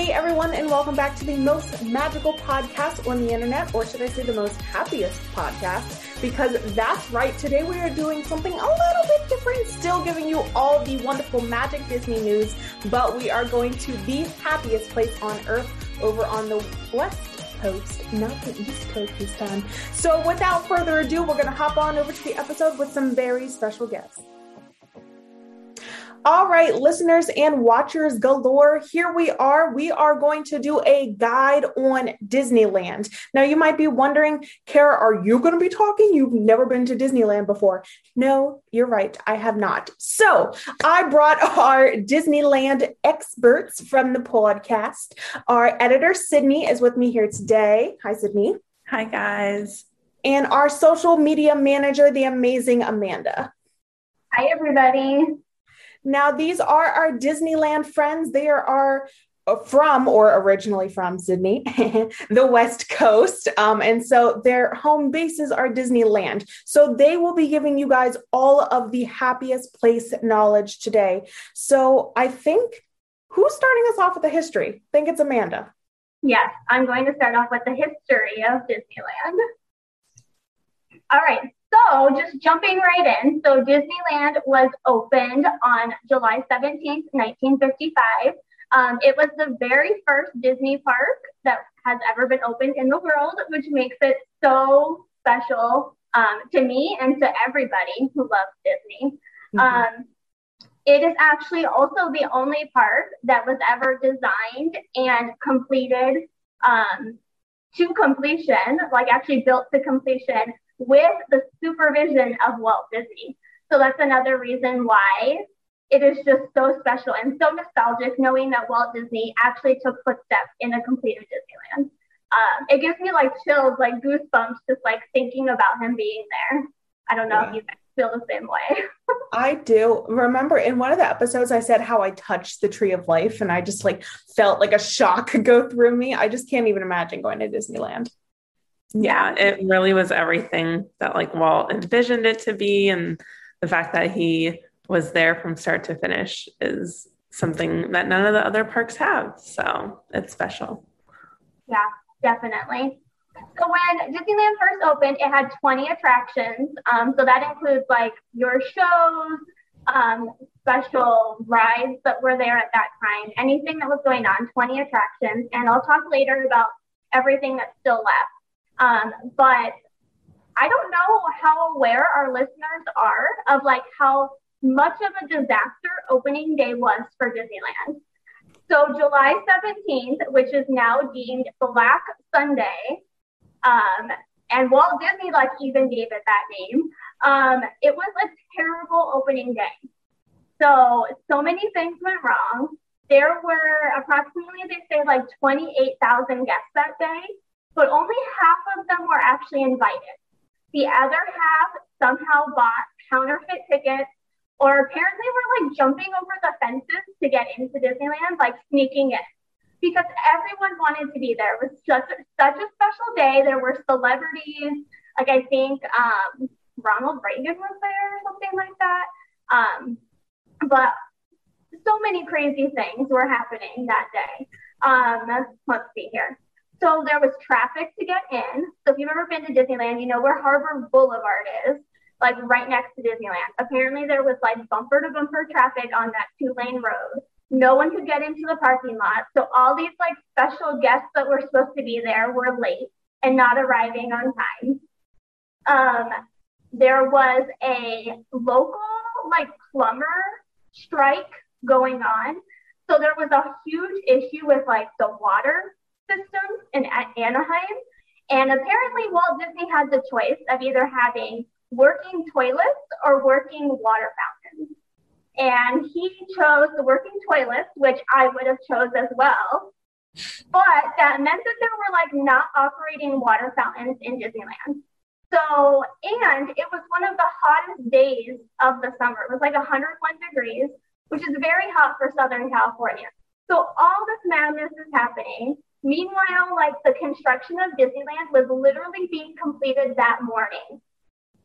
Hey everyone, and welcome back to the most magical podcast on the internet, or should I say the most happiest podcast? Because that's right, today we are doing something a little bit different, still giving you all the wonderful magic Disney news, but we are going to the happiest place on earth over on the west coast, not the east coast this time. So without further ado, we're going to hop on over to the episode with some very special guests. All right, listeners and watchers galore, here we are. We are going to do a guide on Disneyland. Now, you might be wondering, Kara, are you going to be talking? You've never been to Disneyland before. No, you're right. I have not. So, I brought our Disneyland experts from the podcast. Our editor, Sydney, is with me here today. Hi, Sydney. Hi, guys. And our social media manager, the amazing Amanda. Hi, everybody. Now, these are our Disneyland friends. They are our uh, from or originally from Sydney, the West Coast. Um, and so their home bases are Disneyland. So they will be giving you guys all of the happiest place knowledge today. So I think who's starting us off with the history? I think it's Amanda. Yes, I'm going to start off with the history of Disneyland. All right, so, just jumping right in. So, Disneyland was opened on July 17th, 1955. Um, it was the very first Disney park that has ever been opened in the world, which makes it so special um, to me and to everybody who loves Disney. Mm-hmm. Um, it is actually also the only park that was ever designed and completed um, to completion, like actually built to completion with the supervision of Walt Disney. So that's another reason why it is just so special and so nostalgic knowing that Walt Disney actually took footsteps in a completed Disneyland. Um, it gives me like chills, like goosebumps, just like thinking about him being there. I don't know yeah. if you feel the same way. I do. Remember in one of the episodes, I said how I touched the tree of life and I just like felt like a shock go through me. I just can't even imagine going to Disneyland yeah, it really was everything that like Walt envisioned it to be. And the fact that he was there from start to finish is something that none of the other parks have. So it's special. Yeah, definitely. So when Disneyland first opened, it had 20 attractions. Um, so that includes like your shows, um, special rides that were there at that time, anything that was going on, 20 attractions. And I'll talk later about everything that's still left. Um, but I don't know how aware our listeners are of like how much of a disaster opening day was for Disneyland. So July 17th, which is now deemed Black Sunday, um, and Walt Disney like even gave it that name. Um, it was a terrible opening day. So so many things went wrong. There were approximately they say like 28,000 guests that day, but only half of them were actually invited. The other half somehow bought counterfeit tickets or apparently were like jumping over the fences to get into Disneyland, like sneaking in because everyone wanted to be there. It was just such a special day. There were celebrities, like I think um, Ronald Reagan was there or something like that. Um, but so many crazy things were happening that day. Um, let's see here. So there was traffic to get in. So if you've ever been to Disneyland, you know where Harbor Boulevard is, like right next to Disneyland. Apparently there was like bumper to bumper traffic on that two lane road. No one could get into the parking lot. So all these like special guests that were supposed to be there were late and not arriving on time. Um, there was a local like plumber strike going on. So there was a huge issue with like the water system in Anaheim. And apparently, Walt Disney had the choice of either having working toilets or working water fountains. And he chose the working toilets, which I would have chose as well. But that meant that there were like not operating water fountains in Disneyland. So, and it was one of the hottest days of the summer. It was like 101 degrees, which is very hot for Southern California. So all this madness is happening. Meanwhile, like the construction of Disneyland was literally being completed that morning.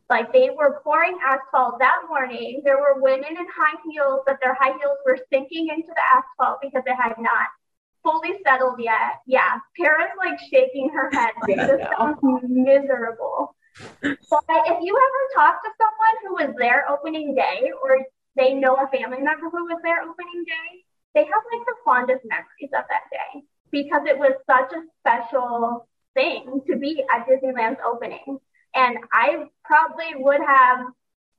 Like they were pouring asphalt that morning. There were women in high heels, but their high heels were sinking into the asphalt because it had not fully settled yet. Yeah, Kara's like shaking her head. Like, Yeah, this sounds miserable. But if you ever talk to someone who was there opening day, or they know a family member who was there opening day, they have like the fondest memories of that day because it was such a special thing to be at Disneyland's opening. And I probably would have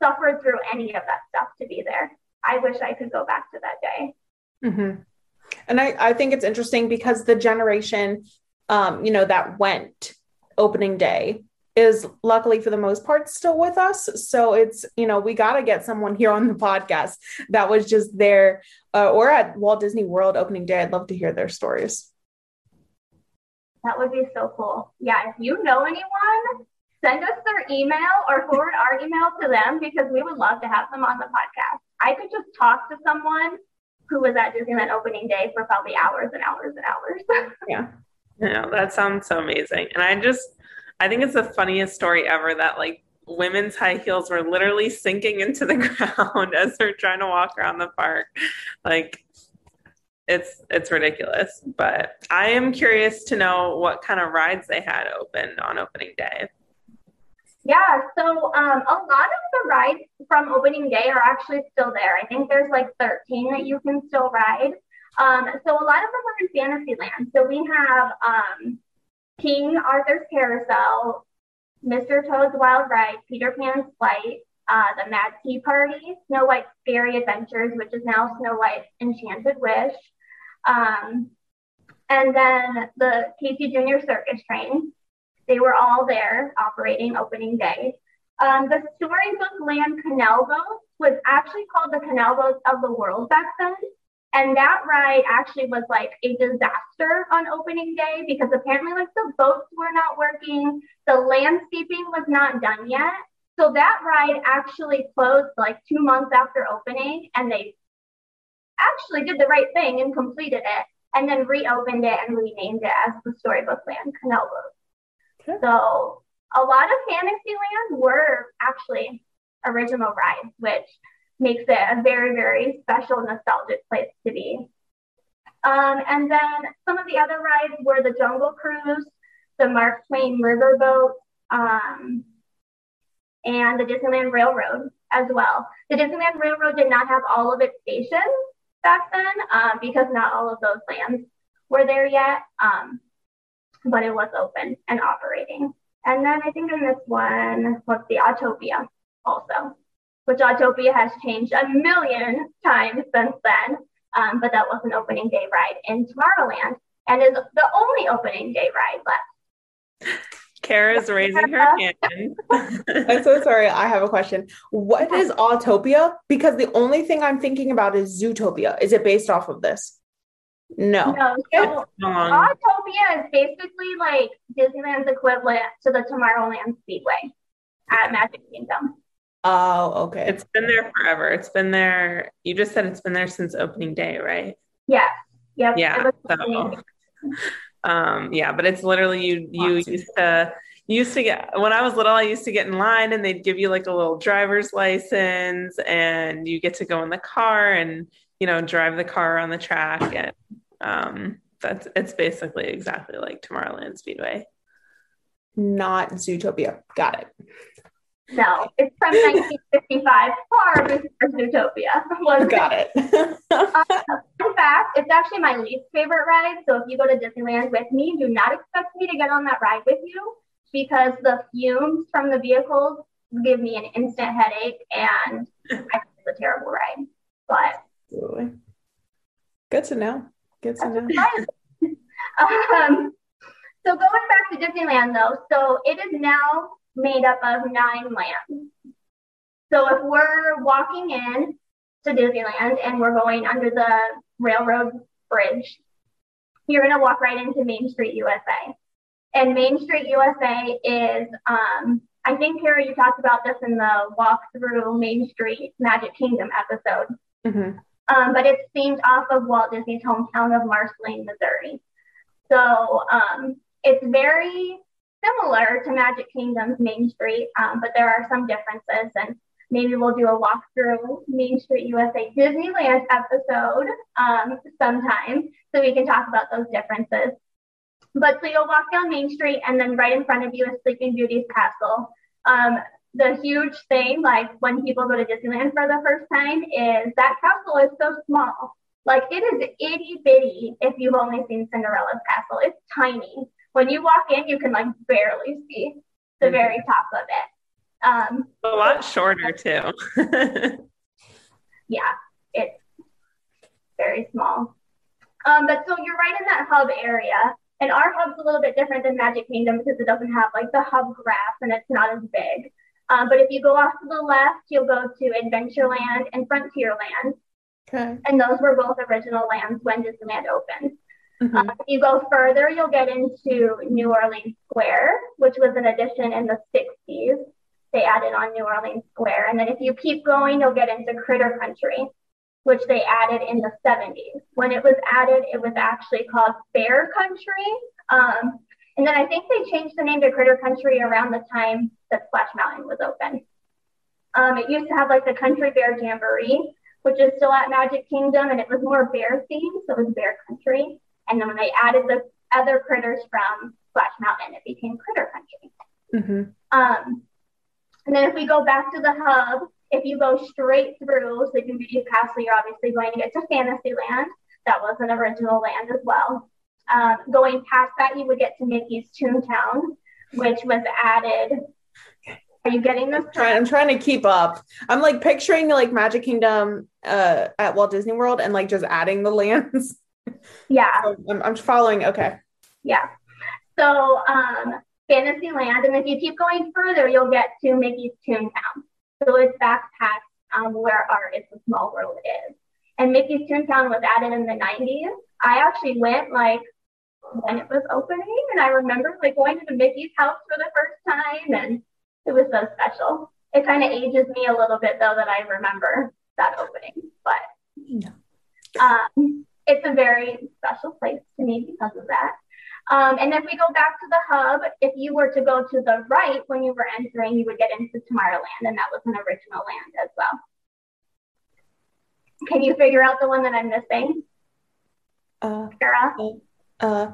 suffered through any of that stuff to be there. I wish I could go back to that day. Mhm. And I, I think it's interesting because the generation, um, you know, that went opening day is luckily for the most part still with us. So it's, you know, we got to get someone here on the podcast that was just there uh, or at Walt Disney World opening day. I'd love to hear their stories. That would be so cool. Yeah, if you know anyone, send us their email or forward our email to them because we would love to have them on the podcast. I could just talk to someone who was at Disneyland opening day for probably hours and hours and hours. Yeah. Yeah, that sounds so amazing. And I just, I think it's the funniest story ever that like women's high heels were literally sinking into the ground as they're trying to walk around the park. Like, it's it's ridiculous. But I am curious to know what kind of rides they had open on opening day. Yeah, so um, a lot of the rides from opening day are actually still there. I think there's like 13 that you can still ride. Um, so a lot of them are in Fantasyland. So we have um, King Arthur's Carousel, Mr. Toad's Wild Ride, Peter Pan's Flight, uh, the Mad Tea Party, Snow White's Scary Adventures, which is now Snow White's Enchanted Wish, um, and then the Casey Junior Circus Train. They were all there operating opening day. Um, the Storybook Land Canal Boat was actually called the Canal Boats of the World back then. And that ride actually was like a disaster on opening day because apparently like the boats were not working, the landscaping was not done yet. So that ride actually closed like two months after opening and they actually did the right thing and completed it and then reopened it and renamed it as the Storybook Land Canal Boat. Okay. So a lot of Fantasyland were actually original rides, which makes it a very, very special, nostalgic place to be. Um, and then some of the other rides were the Jungle Cruise, the Mark Twain Riverboat, um, and the Disneyland Railroad as well. The Disneyland Railroad did not have all of its stations back then um, because not all of those lands were there yet, um, but it was open and operating. And then I think in this one, what's the Autopia also, which Autopia has changed a million times since then, um, but that was an opening day ride in Tomorrowland and is the only opening day ride left. Kara's raising her hand. I'm so sorry. I have a question. What is Autopia? Because the only thing I'm thinking about is Zootopia. Is it based off of this? No. No, so Autopia is basically like Disneyland's equivalent to the Tomorrowland Speedway at Magic Kingdom. Oh, okay. it's been there forever. It's been there. You just said it's been there since opening day, right? Yeah. Yep. Yeah. It So, opening. Um, yeah, but it's literally you. You Lots used to you used to get when I was little. I used to get in line and they'd give you like a little driver's license, and you get to go in the car and you know drive the car on the track, and um, that's it's basically exactly like Tomorrowland Speedway. Not Zootopia. Got it. No, it's from 1955, far before Zootopia. Was Got it. Fun fact, it's actually my least favorite ride. So if you go to Disneyland with me, do not expect me to get on that ride with you because the fumes from the vehicles give me an instant headache and I think it's a terrible ride. But Absolutely. Good to know. Good to know. um, so going back to Disneyland though, so it is now made up of nine lands. So if we're walking in to Disneyland and we're going under the railroad bridge, you're gonna walk right into Main Street USA. And Main Street USA is, um, I think, Kara, you talked about this in the walk through Main Street Magic Kingdom episode Mhm. um, but it's themed off of Walt Disney's hometown of Marceline, Missouri. So um, it's very similar to Magic Kingdom's Main Street, um, but there are some differences. And maybe we'll do a walkthrough Main Street USA Disneyland episode um, sometime so we can talk about those differences. But so you'll walk down Main Street and then right in front of you is Sleeping Beauty's castle. Um, the huge thing, like when people go to Disneyland for the first time, is that castle is so small. Like it is itty bitty if you've only seen Cinderella's castle. It's tiny. When you walk in, you can like barely see the mm-hmm. very top of it. Um, a lot shorter too. yeah, it's very small. Um, but so you're right in that hub area. And our hub's a little bit different than Magic Kingdom because it doesn't have like the hub grass and it's not as big. Um, but if you go off to the left, you'll go to Adventureland and Frontierland. Okay. And those were both original lands when Disneyland opened. Mm-hmm. Um, if you go further, you'll get into New Orleans Square, which was an addition in the 60s. They added on New Orleans Square. And then if you keep going, you'll get into Critter Country, which they added in the 70s. When it was added, it was actually called Bear Country. Um, and then I think they changed the name to Critter Country around the time that Splash Mountain was open. Um, it used to have like the Country Bear Jamboree, which is still at Magic Kingdom, and it was more bear themed, so it was Bear Country. And then when they added the other critters from Splash Mountain, it became Critter Country. Mm-hmm. Um, and then if we go back to the hub, if you go straight through Sleeping Beauty Castle, you're obviously going to get to Fantasyland. That was an original land as well. Um, going past that, you would get to Mickey's Toontown, which was added. Are you getting this? I'm trying to keep up. I'm like picturing like Magic Kingdom uh, at Walt Disney World and like just adding the lands. Yeah. So I'm, I'm following. Okay. Yeah. So um, Fantasyland, and if you keep going further, you'll get to Mickey's Toontown. So it's back past um, where our It's a Small World is. And Mickey's Toontown was added in the 90s. I actually went like when it was opening, and I remember like going to the Mickey's house for the first time, and it was so special. It kind of ages me a little bit though that I remember that opening, but yeah. um, it's a very special place to me because of that. Um, and if we go back to the hub, if you were to go to the right when you were entering, you would get into Tomorrowland, and that was an original land as well. Can you figure out the one that I'm missing? Uh, Sarah? Uh,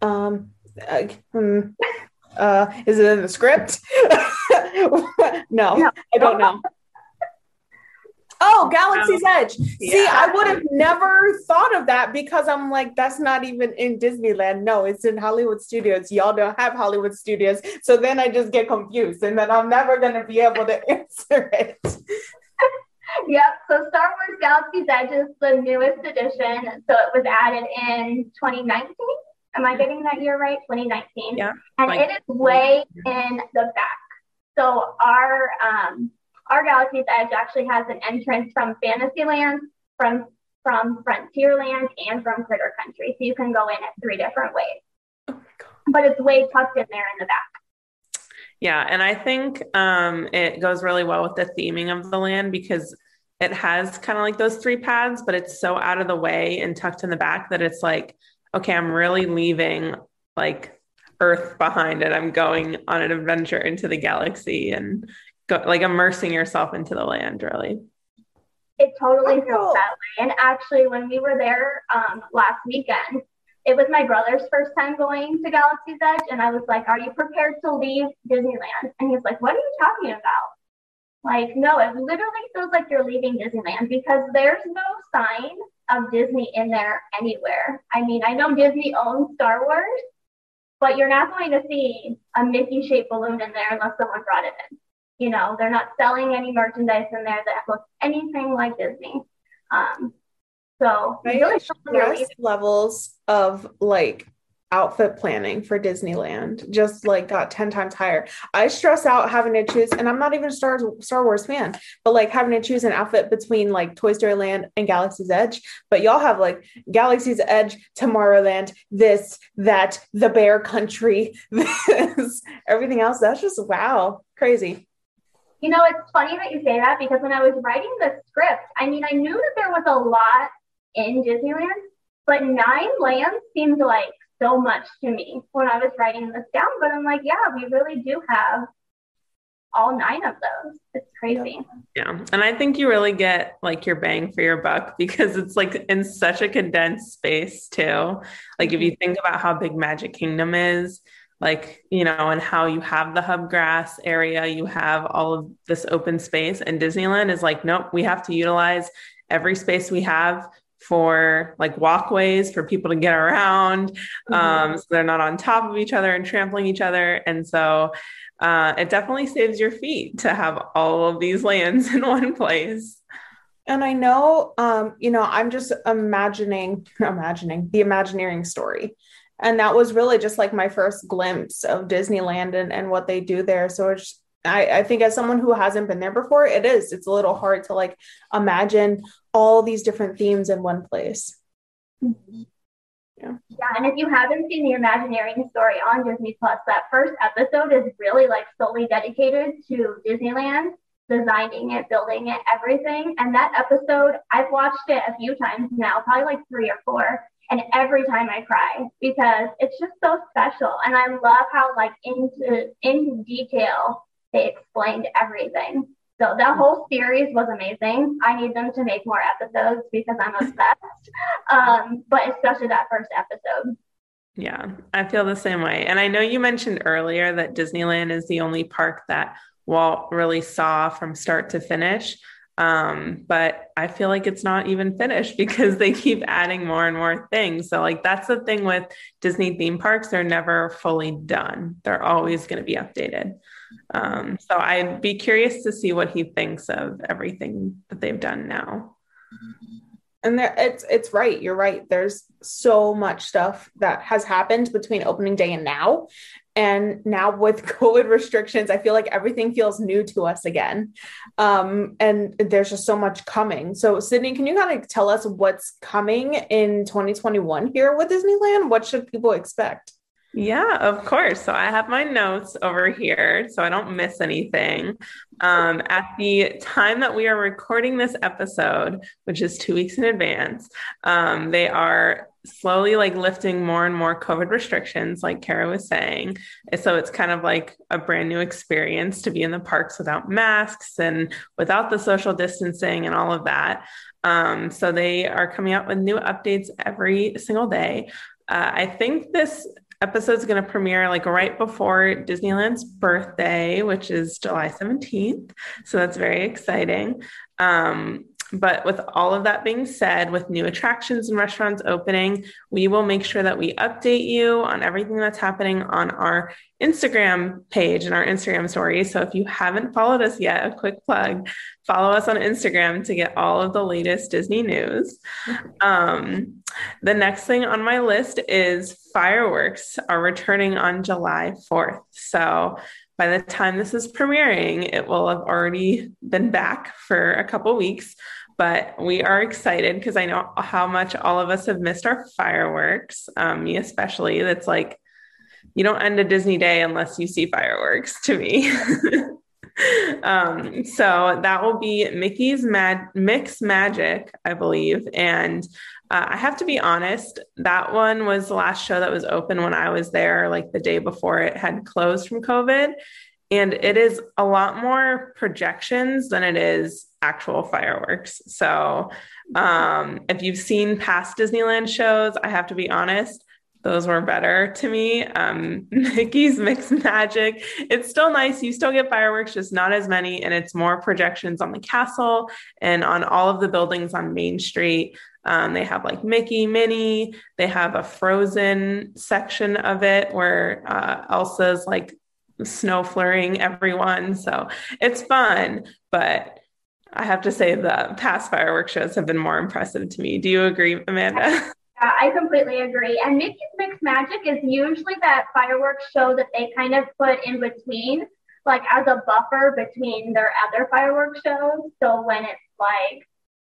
um, uh, hmm, uh, is it in the script? no, no, I don't know. Oh, Galaxy's Edge. Yeah. See, I would have never thought of that because I'm like, that's not even in Disneyland. No, it's in Hollywood Studios. Y'all don't have Hollywood Studios. So then I just get confused and then I'm never going to be able to answer it. yep. So Star Wars Galaxy's Edge is the newest edition. So it was added in 2019. Am I getting that year right? 2019. Yeah. And like, it is way in the back. So our um, our Galaxy's Edge actually has an entrance from Fantasyland, from from Frontierland, and from Critter Country. So you can go in at three different ways. Oh but it's way tucked in there in the back. Yeah, and I think um, it goes really well with the theming of the land because it has kind of like those three paths, but it's so out of the way and tucked in the back that it's like, okay, I'm really leaving like Earth behind and I'm going on an adventure into the galaxy and go, like immersing yourself into the land, really. It totally feels that way. And actually, when we were there um, last weekend, it was my brother's first time going to Galaxy's Edge, and I was like, "Are you prepared to leave Disneyland?" And he's like, "What are you talking about?" Like, no, it literally feels like you're leaving Disneyland because there's no sign of Disney in there anywhere. I mean, I know Disney owns Star Wars, but you're not going to see a Mickey shaped balloon in there unless someone brought it in. You know, they're not selling any merchandise in there that looks anything like Disney. Um, so really stress levels of like outfit planning for Disneyland just like got 10 times higher. I stress out having to choose, and I'm not even a Star, Star Wars fan, but like having to choose an outfit between like Toy Story Land and Galaxy's Edge. But y'all have like Galaxy's Edge, Tomorrowland, this, that, the Bear Country, this, everything else. That's just wow, crazy. You know, it's funny that you say that because when I was writing the script, I mean, I knew that there was a lot in Disneyland, but nine lands seemed like so much to me when I was writing this down. But I'm like, yeah, we really do have all nine of those. It's crazy. Yeah. And I think you really get like your bang for your buck because it's like in such a condensed space too. Like if mm-hmm. you think about how big Magic Kingdom is, like, you know, and how you have the hub grass area, you have all of this open space, and Disneyland is like, nope, we have to utilize every space we have for like walkways for people to get around mm-hmm. um, so they're not on top of each other and trampling each other. And so uh, it definitely saves your feet to have all of these lands in one place. And i know um, you know i'm just imagining imagining the imagineering story and that was really just like my first glimpse of disneyland and, and what they do there so it's I, I think as someone who hasn't been there before, it is. It's a little hard to like imagine all these different themes in one place. Mm-hmm. Yeah. Yeah. And if you haven't seen the Imagineering story on Disney Plus, that first episode is really like solely dedicated to Disneyland, designing it, building it, everything. And that episode, I've watched it a few times now, probably like three or four. And every time I cry because it's just so special. And I love how like into in detail they explained everything. So that whole series was amazing. I need them to make more episodes because I'm obsessed. Um, but especially that first episode. Yeah, I feel the same way. And I know you mentioned earlier that Disneyland is the only park that Walt really saw from start to finish. Um, but I feel like it's not even finished because they keep adding more and more things. So, like, that's the thing with Disney theme parks, they're never fully done, they're always going to be updated. Um, so I'd be curious to see what he thinks of everything that they've done now. And there, it's it's right. You're right. There's so much stuff that has happened between opening day and now, and now with COVID restrictions, I feel like everything feels new to us again. Um, and there's just so much coming. So, Sydney, can you kind of tell us what's coming in 2021 here with Disneyland? What should people expect? Yeah, of course. So I have my notes over here so I don't miss anything. Um, at the time that we are recording this episode, which is two weeks in advance, um, they are slowly like lifting more and more COVID restrictions, like Kara was saying. So it's kind of like a brand new experience to be in the parks without masks and without the social distancing and all of that. Um, so they are coming out with new updates every single day. Uh, I think this episode is going to premiere like right before Disneyland's birthday, which is July 17th. So that's very exciting. Um, but with all of that being said, with new attractions and restaurants opening, we will make sure that we update you on everything that's happening on our Instagram page and our Instagram story. So if you haven't followed us yet, a quick plug follow us on Instagram to get all of the latest Disney news. Um, the next thing on my list is fireworks are returning on July 4th. So by the time this is premiering, it will have already been back for a couple weeks but we are excited because I know how much all of us have missed our fireworks. Um, me especially. That's like you don't end a Disney day unless you see fireworks. To me. um, so that will be Mickey's Mad Mix Magic, I believe, and uh, I have to be honest. That one was the last show that was open when I was there, like the day before it had closed from COVID. And it is a lot more projections than it is actual fireworks. So, um, if you've seen past Disneyland shows, I have to be honest, those were better to me. Um, Mickey's Mix Magic, it's still nice. You still get fireworks, just not as many. And it's more projections on the castle and on all of the buildings on Main Street. Um, they have like Mickey, Minnie. They have a frozen section of it where uh, Elsa's like snow flurrying everyone. So it's fun, but I have to say the past fireworks shows have been more impressive to me. Do you agree, Amanda? Yeah, I completely agree. And Mickey's Mix Magic is usually that fireworks show that they kind of put in between, like as a buffer between their other fireworks shows. So when it's like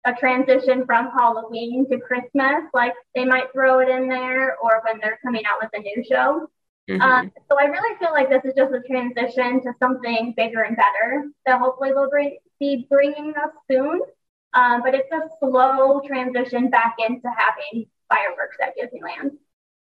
a transition from Halloween to Christmas, like they might throw it in there, or when they're coming out with a new show. Mm-hmm. Um, so I really feel like this is just a transition to something bigger and better that hopefully they'll bring, be bringing us soon. Um, but it's a slow transition back into having fireworks at Disneyland.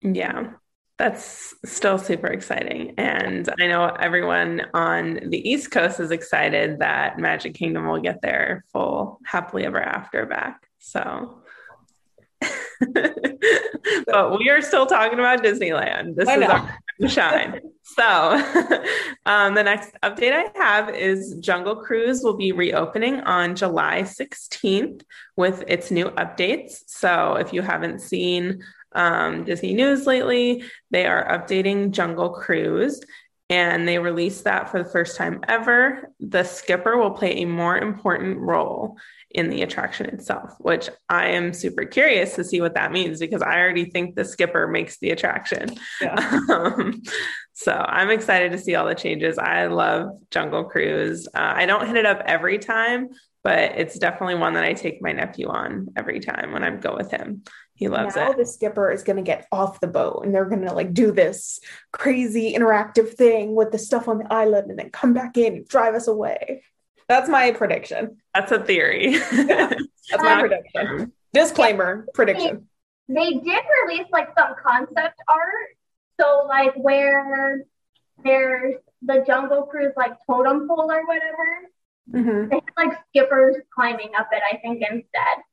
Yeah. that's still super exciting. And I know everyone on the East Coast is excited that Magic Kingdom will get their full happily ever after back. So, but we are still talking about Disneyland. This is our shine. So, um, the next update I have is Jungle Cruise will be reopening on July 16th with its new updates. So, if you haven't seen um, Disney News lately. They are updating Jungle Cruise and they released that for the first time ever. The skipper will play a more important role in the attraction itself, which I am super curious to see what that means because I already think the skipper makes the attraction. Yeah. Um, so I'm excited to see all the changes. I love Jungle Cruise. Uh, I don't hit it up every time, but it's definitely one that I take my nephew on every time when I go with him. He loves now it. The skipper is going to get off the boat and they're going to like do this crazy interactive thing with the stuff on the island and then come back in and drive us away. That's my prediction. That's a theory. yeah, that's my prediction. Disclaimer prediction. They, they did release like some concept art. So, like, where there's the Jungle Cruise, like totem pole or whatever. Mm-hmm. They had like skippers climbing up it, I think, instead.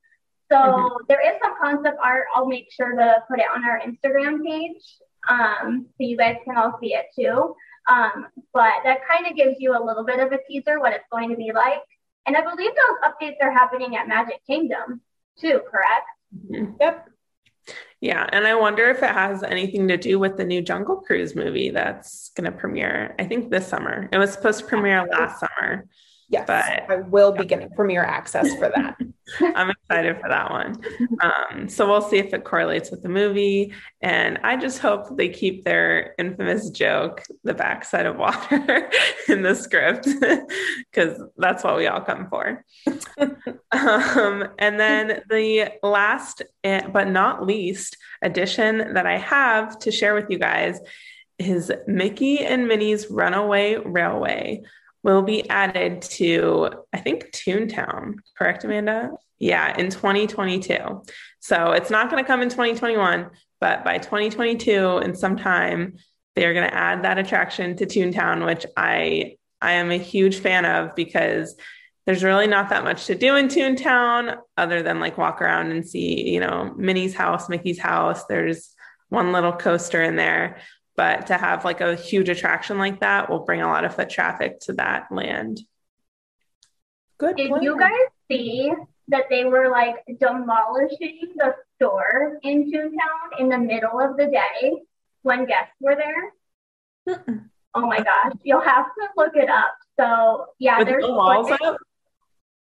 So mm-hmm. there is some concept art. I'll make sure to put it on our Instagram page um, so you guys can all see it too. Um, but that kind of gives you a little bit of a teaser what it's going to be like. And I believe those updates are happening at Magic Kingdom too, correct? Mm-hmm. Yep. Yeah, and I wonder if it has anything to do with the new Jungle Cruise movie that's going to premiere. I think this summer. It was supposed to premiere last summer. Yes, but, I will be getting premiere access for that. I'm excited for that one. Um, so we'll see if it correlates with the movie. And I just hope they keep their infamous joke, the backside of water, in the script, because that's what we all come for. um, and then the last eh, but not least addition that I have to share with you guys is Mickey and Minnie's Runaway Railway will be added to, I think, Toontown, correct, Amanda? Yeah, in 2022. So it's not going to come in 2021, but by 2022 and sometime they're going to add that attraction to Toontown, which I I am a huge fan of because there's really not that much to do in Toontown other than like walk around and see, you know, Minnie's house, Mickey's house. There's one little coaster in there but to have like a huge attraction like that will bring a lot of foot traffic to that land. Good. Did you guys see that they were like demolishing the store in Toontown in the middle of the day when guests were there? Mm-mm. Oh my gosh, you'll have to look it up. So yeah, With there's the walls up.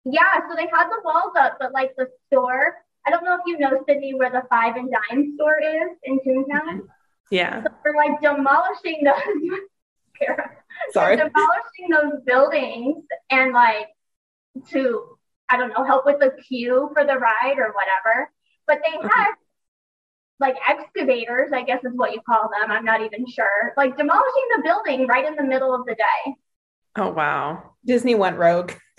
Yeah, so they had the walls up, but like the store, I don't know if you know Sydney where the Five and Dime store is in Toontown. Yeah. So they're like demolishing those. Sorry. demolishing those buildings and like to I don't know help with the queue for the ride or whatever. But they had like excavators, I guess is what you call them. I'm not even sure. Like demolishing the building right in the middle of the day. Oh wow. Disney went rogue.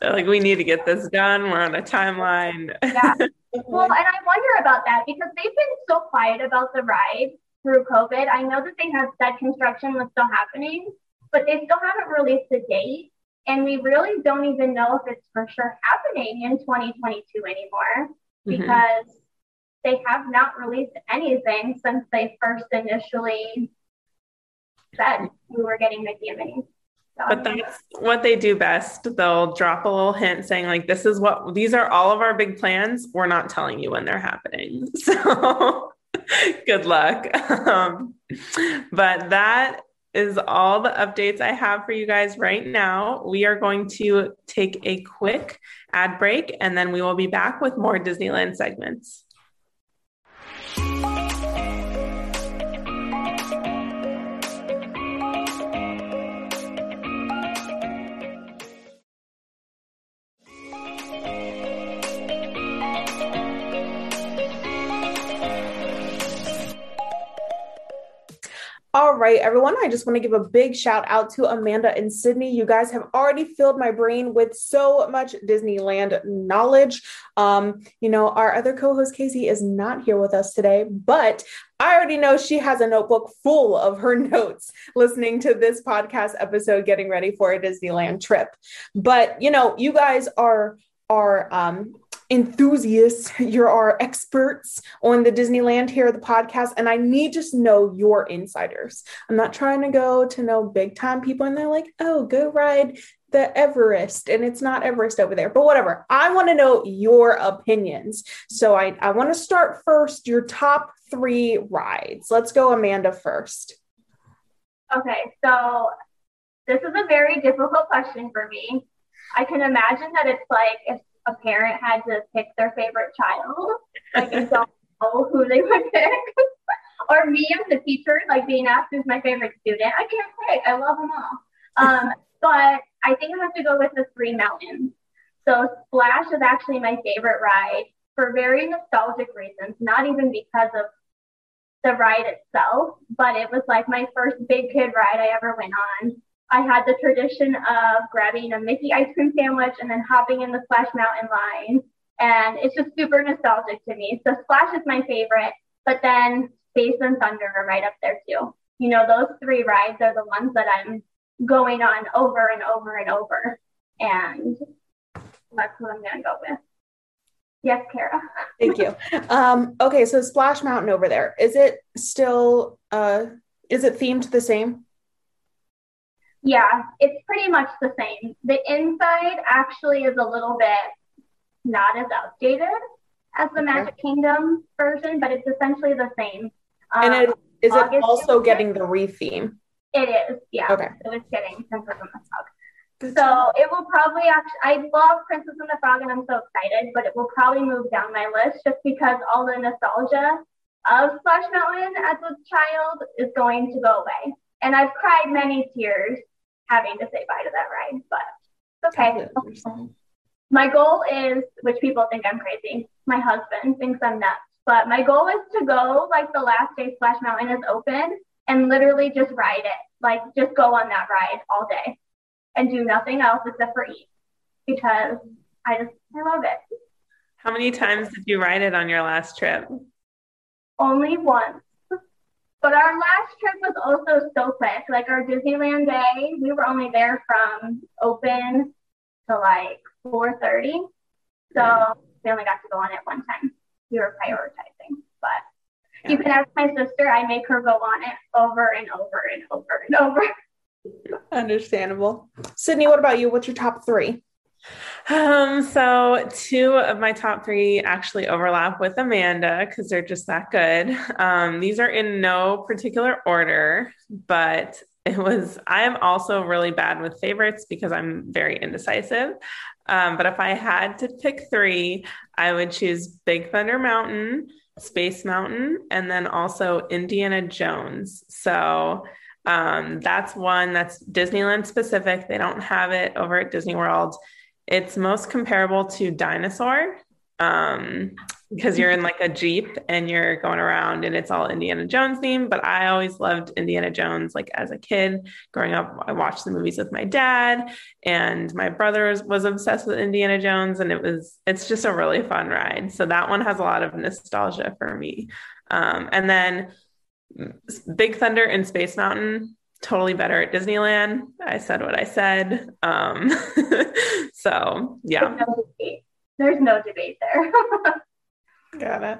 like we need to get this done. We're on a timeline. yeah. Well, and I wonder about that because they've been so quiet about the ride through COVID. I know that they have said construction was still happening, but they still haven't released a date. And we really don't even know if it's for sure happening in 2022 anymore mm-hmm. because they have not released anything since they first initially said we were getting Mickey and Minnie. But that's what they do best. They'll drop a little hint saying, like, this is what these are all of our big plans. We're not telling you when they're happening. So good luck. Um, but that is all the updates I have for you guys right now. We are going to take a quick ad break and then we will be back with more Disneyland segments. Right, everyone. I just want to give a big shout out to Amanda and Sydney. You guys have already filled my brain with so much Disneyland knowledge. Um, you know, our other co host, Casey, is not here with us today, but I already know she has a notebook full of her notes listening to this podcast episode, getting ready for a Disneyland trip. But, you know, you guys are are um, enthusiasts, you're our experts on the Disneyland here the podcast, and I need to know your insiders. I'm not trying to go to know big time people, and they're like, oh, go ride the Everest, and it's not Everest over there, but whatever. I want to know your opinions. So I, I want to start first your top three rides. Let's go, Amanda, first. Okay, so this is a very difficult question for me. I can imagine that it's like if a parent had to pick their favorite child, like I don't know who they would pick. or me as the teacher, like being asked who's my favorite student. I can't pick. I love them all. Um, but I think I have to go with the Three Mountains. So Splash is actually my favorite ride for very nostalgic reasons, not even because of the ride itself, but it was like my first big kid ride I ever went on. I had the tradition of grabbing a Mickey ice cream sandwich and then hopping in the Splash Mountain line. And it's just super nostalgic to me. So Splash is my favorite, but then Space and Thunder are right up there too. You know, those three rides are the ones that I'm going on over and over and over. And that's what I'm going to go with. Yes, Kara. Thank you. Um, okay, so Splash Mountain over there, is it still, uh, is it themed the same? Yeah, it's pretty much the same. The inside actually is a little bit not as outdated as the Magic. Kingdom version, but it's essentially the same. Um, and it, is August it also getting the retheme? It is, yeah. Okay. So it's getting Princess and the Frog. So it will probably actually, I love Princess and the Frog and I'm so excited, but it will probably move down my list just because all the nostalgia of Splash Mountain as a child is going to go away. And I've cried many tears having to say bye to that ride, but okay. My goal is, which people think I'm crazy, my husband thinks I'm nuts, but my goal is to go like the last day Splash Mountain is open and literally just ride it. Like just go on that ride all day and do nothing else except for eat because I just I love it. How many times did you ride it on your last trip? Only once. But our last trip was also so quick. Like our Disneyland day, we were only there from open to like 4:30. So we only got to go on it one time. We were prioritizing. But yeah. you can ask my sister, I make her go on it over and over and over and over. Understandable. Sydney, what about you? What's your top three? Um, so two of my top three actually overlap with Amanda because they're just that good. Um, these are in no particular order, but it was I am also really bad with favorites because I'm very indecisive. Um, but if I had to pick three, I would choose Big Thunder Mountain, Space Mountain, and then also Indiana Jones. So um, that's one that's Disneyland specific. They don't have it over at Disney World. It's most comparable to Dinosaur um, because you're in like a Jeep and you're going around and it's all Indiana Jones themed. But I always loved Indiana Jones. Like as a kid growing up, I watched the movies with my dad and my brother was, was obsessed with Indiana Jones. And it was, it's just a really fun ride. So that one has a lot of nostalgia for me. Um, and then Big Thunder and Space Mountain totally better at Disneyland. I said what I said. Um, so yeah. There's no debate, There's no debate there. Got it.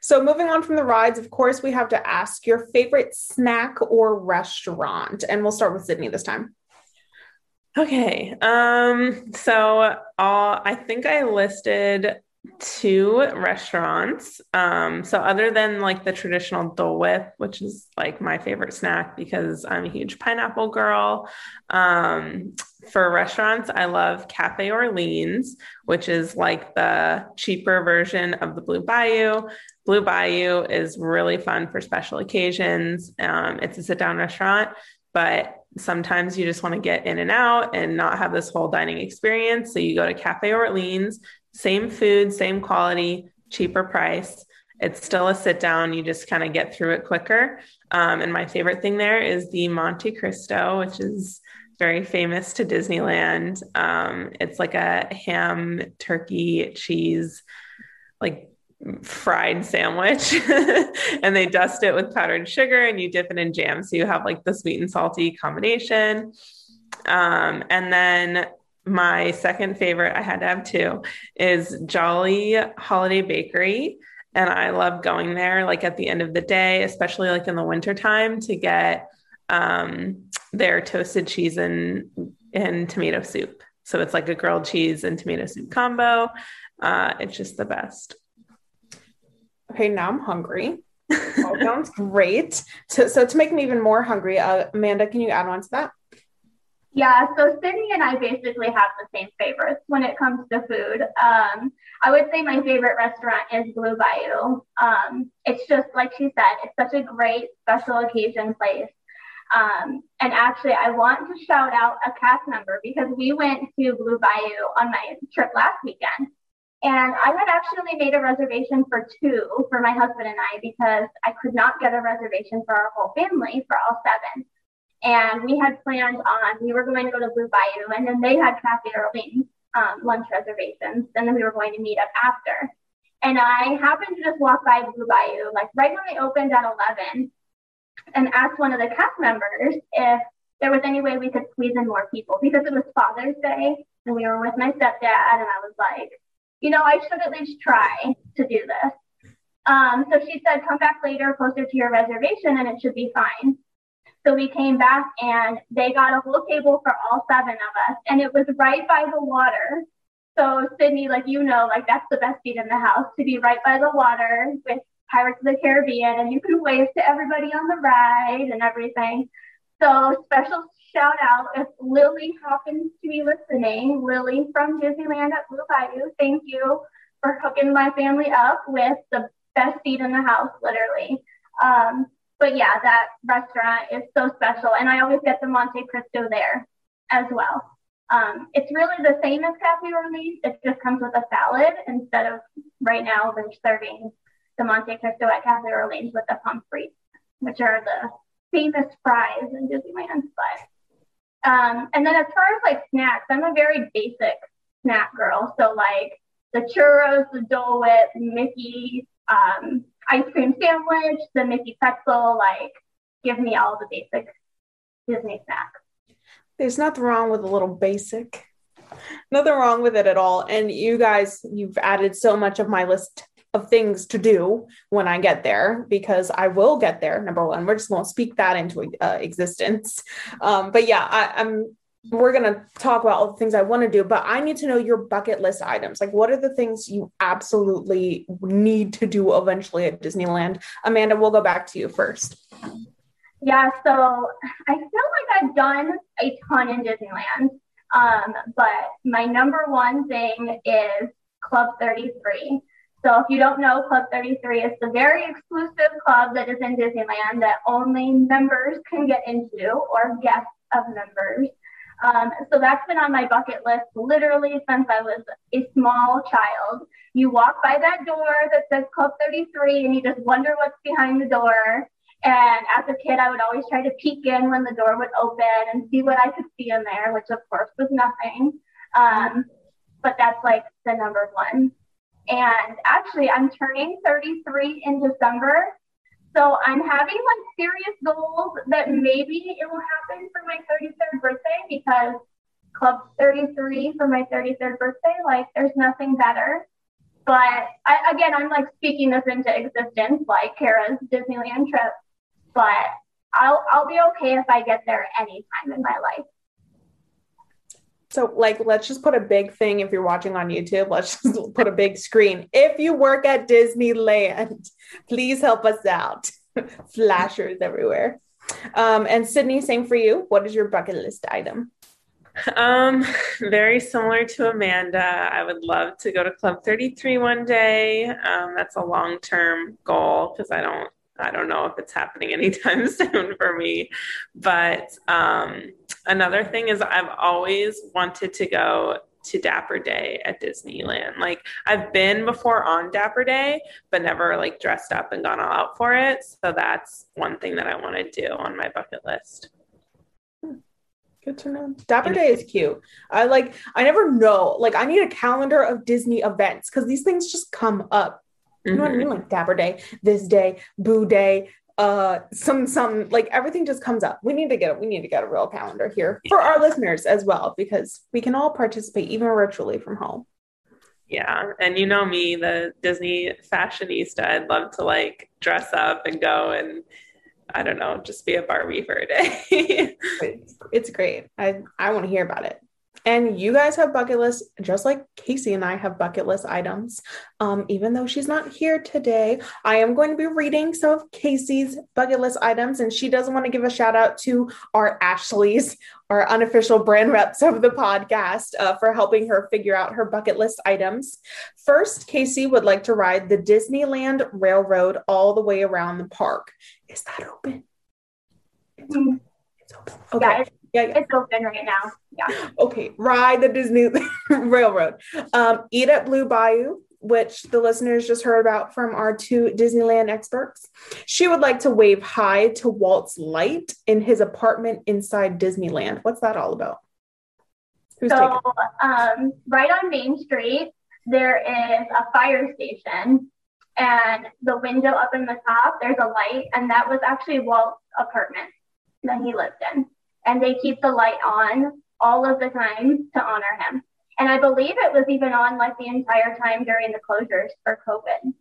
So moving on from the rides, of course, we have to ask your favorite snack or restaurant. And we'll start with Sydney this time. Okay. Um, so uh, I think I listed two restaurants. Um, so other than like the traditional Dole Whip, which is like my favorite snack because I'm a huge pineapple girl. Um, for restaurants, I love Cafe Orleans, which is like the cheaper version of the Blue Bayou. Blue Bayou is really fun for special occasions. Um, it's a sit down restaurant, but sometimes you just want to get in and out and not have this whole dining experience. So you go to Cafe Orleans, same food, same quality, cheaper price. it's still a sit down. You just kind of get through it quicker. Um, and my favorite thing there is the Monte Cristo, which is very famous to Disneyland. Um, it's like a ham, turkey, cheese, like fried sandwich and they dust it with powdered sugar and you dip it in jam so you have like the sweet and salty combination um, and then my second favorite i had to have two is jolly holiday bakery and i love going there like at the end of the day especially like in the wintertime to get um, their toasted cheese and and tomato soup so it's like a grilled cheese and tomato soup combo uh, it's just the best Okay, now I'm hungry. oh, sounds great. So, so to make me even more hungry, uh, Amanda, can you add on to that? Yeah, so Sydney and I basically have the same favorites when it comes to food. Um, I would say my favorite restaurant is Blue Bayou. Um, it's just like she said, it's such a great special occasion place. Um, and actually, I want to shout out a cast member because we went to Blue Bayou on my trip last weekend. And I had actually made a reservation for two for my husband and I because I could not get a reservation for our whole family for all seven. And we had planned on, we were going to go to Blue Bayou and then they had Cafe Orleans um, lunch reservations. And then we were going to meet up after. And I happened to just walk by Blue Bayou, like right when they opened at 11, and asked one of the cast members if there was any way we could squeeze in more people because it was Father's Day and we were with my stepdad. And I was like, you know, I should at least try to do this. Um, so she said, come back later, closer to your reservation, and it should be fine. So we came back and they got a whole table for all seven of us, and it was right by the water. So Sydney, like you know, like that's the best seat in the house to be right by the water with Pirates of the Caribbean, and you can wave to everybody on the ride and everything. So special shout out if Lily happens to be listening. Lily from Disneyland at Blue Bayou, thank you for hooking my family up with the best seat in the house, literally. Um, but yeah, that restaurant is so special, and I always get the Monte Cristo there as well. Um, it's really the same as Cafe Orleans. It just comes with a salad instead of right now they're serving the Monte Cristo at Cafe Orleans with the pommes frites, which are the famous fries in Disneyland. But um, and then as far as like snacks, I'm a very basic snack girl. So like the churros, the Dole Whip, Mickey um, ice cream sandwich, the Mickey pretzel, like give me all the basic Disney snacks. There's nothing wrong with a little basic. Nothing wrong with it at all. And you guys, you've added so much of my list of things to do when I get there because I will get there. Number one, we're just going to speak that into uh, existence. Um, but yeah, I, I'm. We're gonna talk about all the things I want to do, but I need to know your bucket list items. Like, what are the things you absolutely need to do eventually at Disneyland? Amanda, we'll go back to you first. Yeah, so I feel like I've done a ton in Disneyland, um, but my number one thing is Club 33. So if you don't know, Club 33 is the very exclusive club that is in Disneyland that only members can get into or guests of members. Um, so that's been on my bucket list literally since I was a small child. You walk by that door that says Club 33 and you just wonder what's behind the door. And as a kid, I would always try to peek in when the door would open and see what I could see in there, which of course was nothing. Um, but that's like the number one. And actually, I'm turning 33 in December. So I'm having like serious goals that maybe it will happen for my 33rd birthday because Club 33 for my 33rd birthday, like there's nothing better. But I, again, I'm like speaking this into existence, like Kara's Disneyland trip. But I'll I'll be okay if I get there anytime in my life. So, like, let's just put a big thing if you're watching on YouTube, let's just put a big screen. If you work at Disneyland, please help us out. Flashers everywhere. Um, and Sydney, same for you. What is your bucket list item? Um, very similar to Amanda. I would love to go to Club 33 one day. Um, that's a long term goal because I don't I don't know if it's happening anytime soon for me. But um, another thing is, I've always wanted to go to Dapper Day at Disneyland. Like I've been before on Dapper Day, but never like dressed up and gone all out for it. So that's one thing that I want to do on my bucket list. Good to know. Dapper Day is cute. I like, I never know. Like, I need a calendar of Disney events because these things just come up. You know what I mean? Like Dapper Day, this day, Boo Day, uh, some, some, like everything just comes up. We need to get, we need to get a real calendar here for our listeners as well because we can all participate even virtually from home. Yeah. And you know me, the Disney fashionista, I'd love to like dress up and go and I don't know, just be a Barbie for a day. it's great. I, I want to hear about it. And you guys have bucket lists, just like Casey and I have bucket list items. Um, even though she's not here today, I am going to be reading some of Casey's bucket list items, and she doesn't want to give a shout out to our Ashleys, our unofficial brand reps of the podcast, uh, for helping her figure out her bucket list items. First, Casey would like to ride the Disneyland Railroad all the way around the park. Is that open? It's open. It's open. Okay. Yeah, yeah. It's open right now. Yeah. Okay. Ride the Disney Railroad. Um, eat at Blue Bayou, which the listeners just heard about from our two Disneyland experts. She would like to wave hi to Walt's light in his apartment inside Disneyland. What's that all about? Who's so, um, right on Main Street, there is a fire station, and the window up in the top, there's a light, and that was actually Walt's apartment that he lived in and they keep the light on all of the time to honor him. And I believe it was even on like the entire time during the closures for COVID.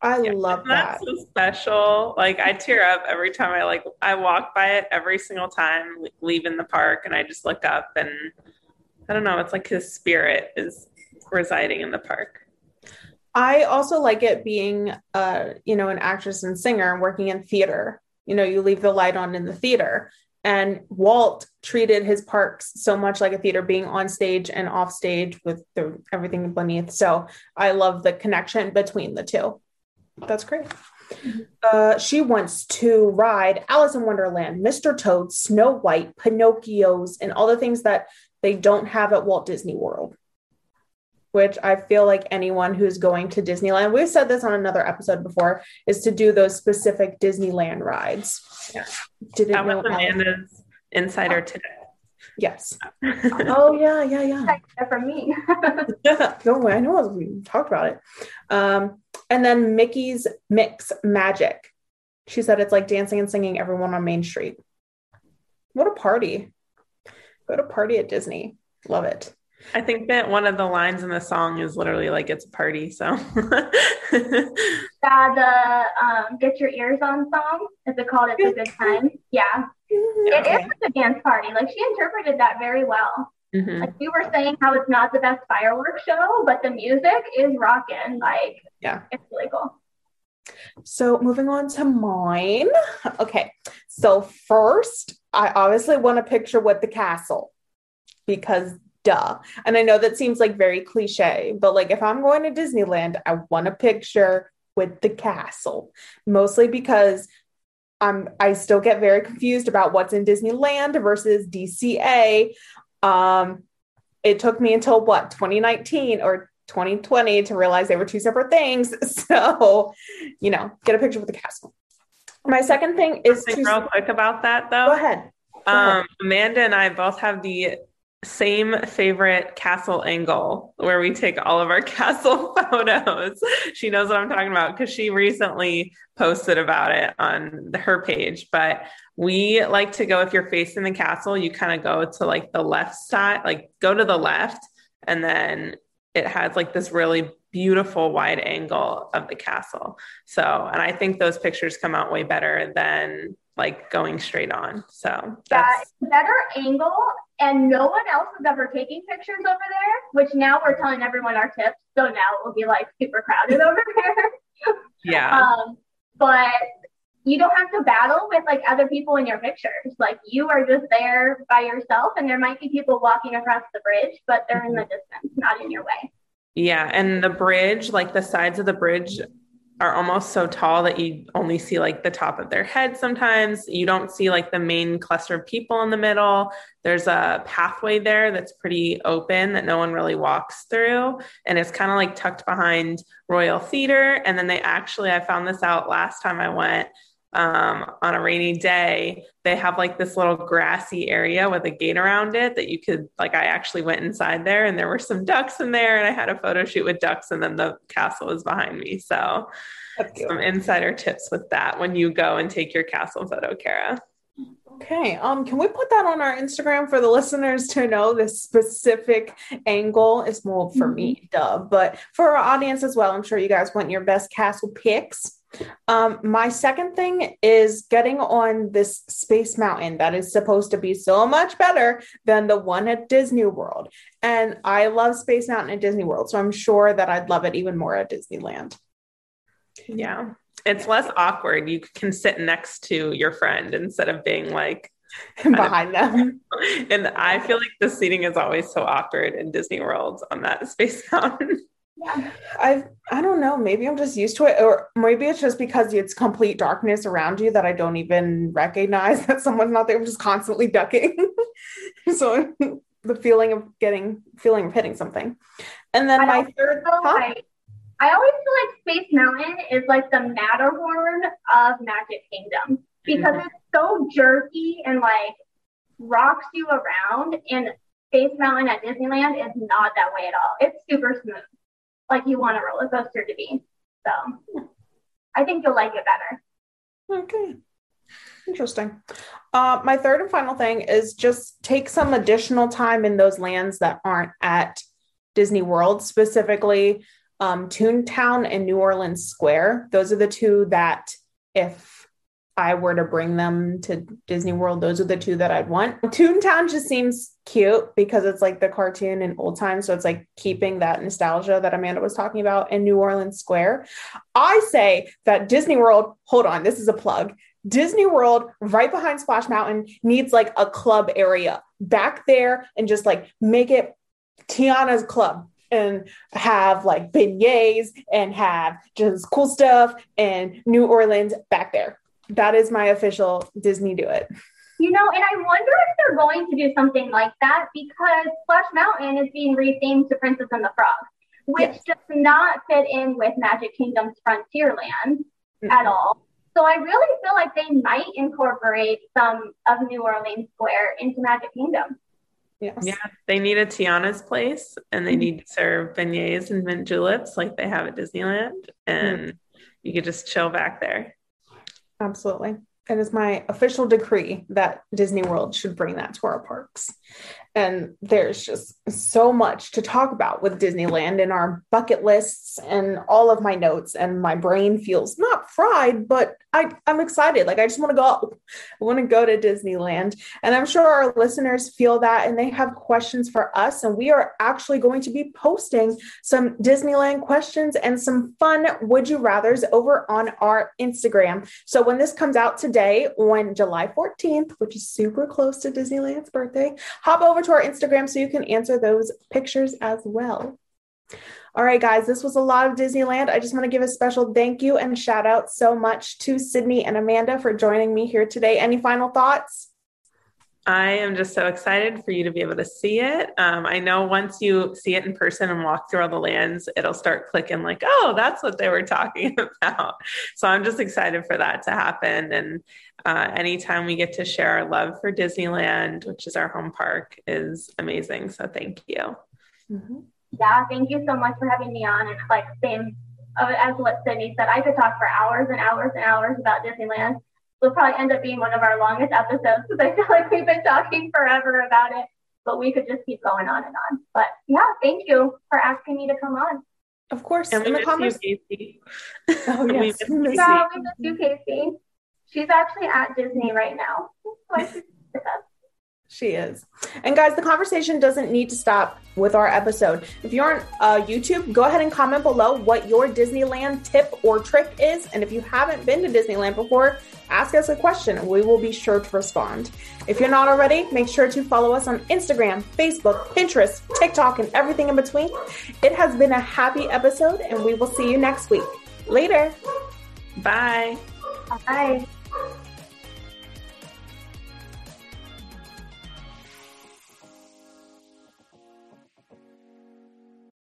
I yeah, love that. so special. Like I tear up every time I like I walk by it every single time leaving the park and I just look up and I don't know, it's like his spirit is residing in the park. I also like it being uh, you know, an actress and singer and working in theater. You know, you leave the light on in the theater. And Walt treated his parks so much like a theater, being on stage and off stage with the, everything beneath. So I love the connection between the two. That's great. Uh, she wants to ride Alice in Wonderland, Mr. Toad, Snow White, Pinocchio's, and all the things that they don't have at Walt Disney World. Which I feel like anyone who's going to Disneyland, we've said this on another episode before, is to do those specific Disneyland rides. Yeah. Didn't that know was Amanda's insider today. Yes. oh yeah, yeah, yeah. From me. no way. I know we talked about it. Um, and then Mickey's Mix Magic. She said it's like dancing and singing everyone on Main Street. What a party. Go to party at Disney. Love it. I think that one of the lines in the song is literally like it's a party. So yeah, the um, "Get Your Ears On" song is it called "It's a Good Time"? Yeah, it is a dance party. Like she interpreted that very well. Mm-hmm. Like you were saying, how it's not the best fireworks show, but the music is rocking. Like yeah, it's really cool. So moving on to mine. Okay, so first, I obviously want a picture with the castle because duh. And I know that seems like very cliche, but like if I'm going to Disneyland, I want a picture with the castle, mostly because I'm I still get very confused about what's in Disneyland versus DCA. Um, it took me until what 2019 or 2020 to realize they were two separate things. So, you know, get a picture with the castle. My second thing is to real quick about that though. Go ahead. Go um, ahead. Amanda and I both have the same favorite castle angle where we take all of our castle photos. She knows what I'm talking about because she recently posted about it on her page. But we like to go if you're facing the castle, you kind of go to like the left side, like go to the left, and then it has like this really beautiful wide angle of the castle. So, and I think those pictures come out way better than like going straight on. So that's better angle and no one else is ever taking pictures over there, which now we're telling everyone our tips. So now it will be like super crowded over there. Yeah. Um, but you don't have to battle with like other people in your pictures. Like you are just there by yourself, and there might be people walking across the bridge, but they're in the mm-hmm. distance, not in your way. Yeah. And the bridge, like the sides of the bridge are almost so tall that you only see like the top of their head sometimes. You don't see like the main cluster of people in the middle. There's a pathway there that's pretty open that no one really walks through. And it's kind of like tucked behind Royal Theater. And then they actually, I found this out last time I went um, on a rainy day, they have like this little grassy area with a gate around it that you could, like, I actually went inside there and there were some ducks in there and I had a photo shoot with ducks and then the castle was behind me. So, some insider tips with that when you go and take your castle photo, Kara. Okay. Um, can we put that on our Instagram for the listeners to know this specific angle is more for mm-hmm. me, duh, but for our audience as well. I'm sure you guys want your best castle picks. Um, my second thing is getting on this Space Mountain that is supposed to be so much better than the one at Disney World. And I love Space Mountain at Disney World, so I'm sure that I'd love it even more at Disneyland. Yeah, it's less awkward. You can sit next to your friend instead of being like behind them. And I feel like the seating is always so awkward in Disney World on that Space Mountain. Yeah. I I don't know. Maybe I'm just used to it, or maybe it's just because it's complete darkness around you that I don't even recognize that someone's not there. I'm just constantly ducking. so the feeling of getting feeling of hitting something. And then I my third? I, I always feel like Space Mountain is like the Matterhorn of Magic Kingdom because mm-hmm. it's so jerky and like rocks you around and Space Mountain at Disneyland is not that way at all. It's super smooth like you want a roller coaster to be. So I think you'll like it better. Okay. Interesting. Uh, my third and final thing is just take some additional time in those lands that aren't at Disney World, specifically um, Toontown and New Orleans Square. Those are the two that, if I were to bring them to Disney World, those are the two that I'd want. Toontown just seems cute because it's like the cartoon in old times. So it's like keeping that nostalgia that Amanda was talking about in New Orleans Square. I say that Disney World, hold on, this is a plug. Disney World, right behind Splash Mountain, needs like a club area back there and just like make it Tiana's club and have like beignets and have just cool stuff and New Orleans back there that is my official Disney do it. You know, and I wonder if they're going to do something like that because Splash Mountain is being rethemed to Princess and the Frog, which yes. does not fit in with Magic Kingdom's Frontierland mm-hmm. at all. So I really feel like they might incorporate some of New Orleans Square into Magic Kingdom. Yes. Yeah, they need a Tiana's place and they mm-hmm. need to serve beignets and mint juleps like they have at Disneyland. And mm-hmm. you could just chill back there. Absolutely. It is my official decree that Disney World should bring that to our parks. And there's just so much to talk about with Disneyland in our bucket lists and all of my notes. And my brain feels not fried, but I, I'm excited. Like, I just want to go. I want to go to Disneyland. And I'm sure our listeners feel that and they have questions for us. And we are actually going to be posting some Disneyland questions and some fun would you rathers over on our Instagram. So when this comes out today on July 14th, which is super close to Disneyland's birthday, hop over to our Instagram so you can answer those pictures as well. All right, guys, this was a lot of Disneyland. I just want to give a special thank you and shout out so much to Sydney and Amanda for joining me here today. Any final thoughts? I am just so excited for you to be able to see it. Um, I know once you see it in person and walk through all the lands, it'll start clicking like, oh, that's what they were talking about. So I'm just excited for that to happen. And uh, anytime we get to share our love for Disneyland, which is our home park, is amazing. So thank you. Mm-hmm. Yeah, thank you so much for having me on. And like same uh, as what Sydney said, I could talk for hours and hours and hours about Disneyland. It'll probably end up being one of our longest episodes because I feel like we've been talking forever about it. But we could just keep going on and on. But yeah, thank you for asking me to come on. Of course. And we miss comments- oh, you, Casey. Oh, yes. we miss yeah, we miss you, Casey. She's actually at Disney right now. She is. And guys, the conversation doesn't need to stop with our episode. If you're on uh, YouTube, go ahead and comment below what your Disneyland tip or trick is. And if you haven't been to Disneyland before, ask us a question and we will be sure to respond. If you're not already, make sure to follow us on Instagram, Facebook, Pinterest, TikTok, and everything in between. It has been a happy episode, and we will see you next week. Later. Bye. Bye.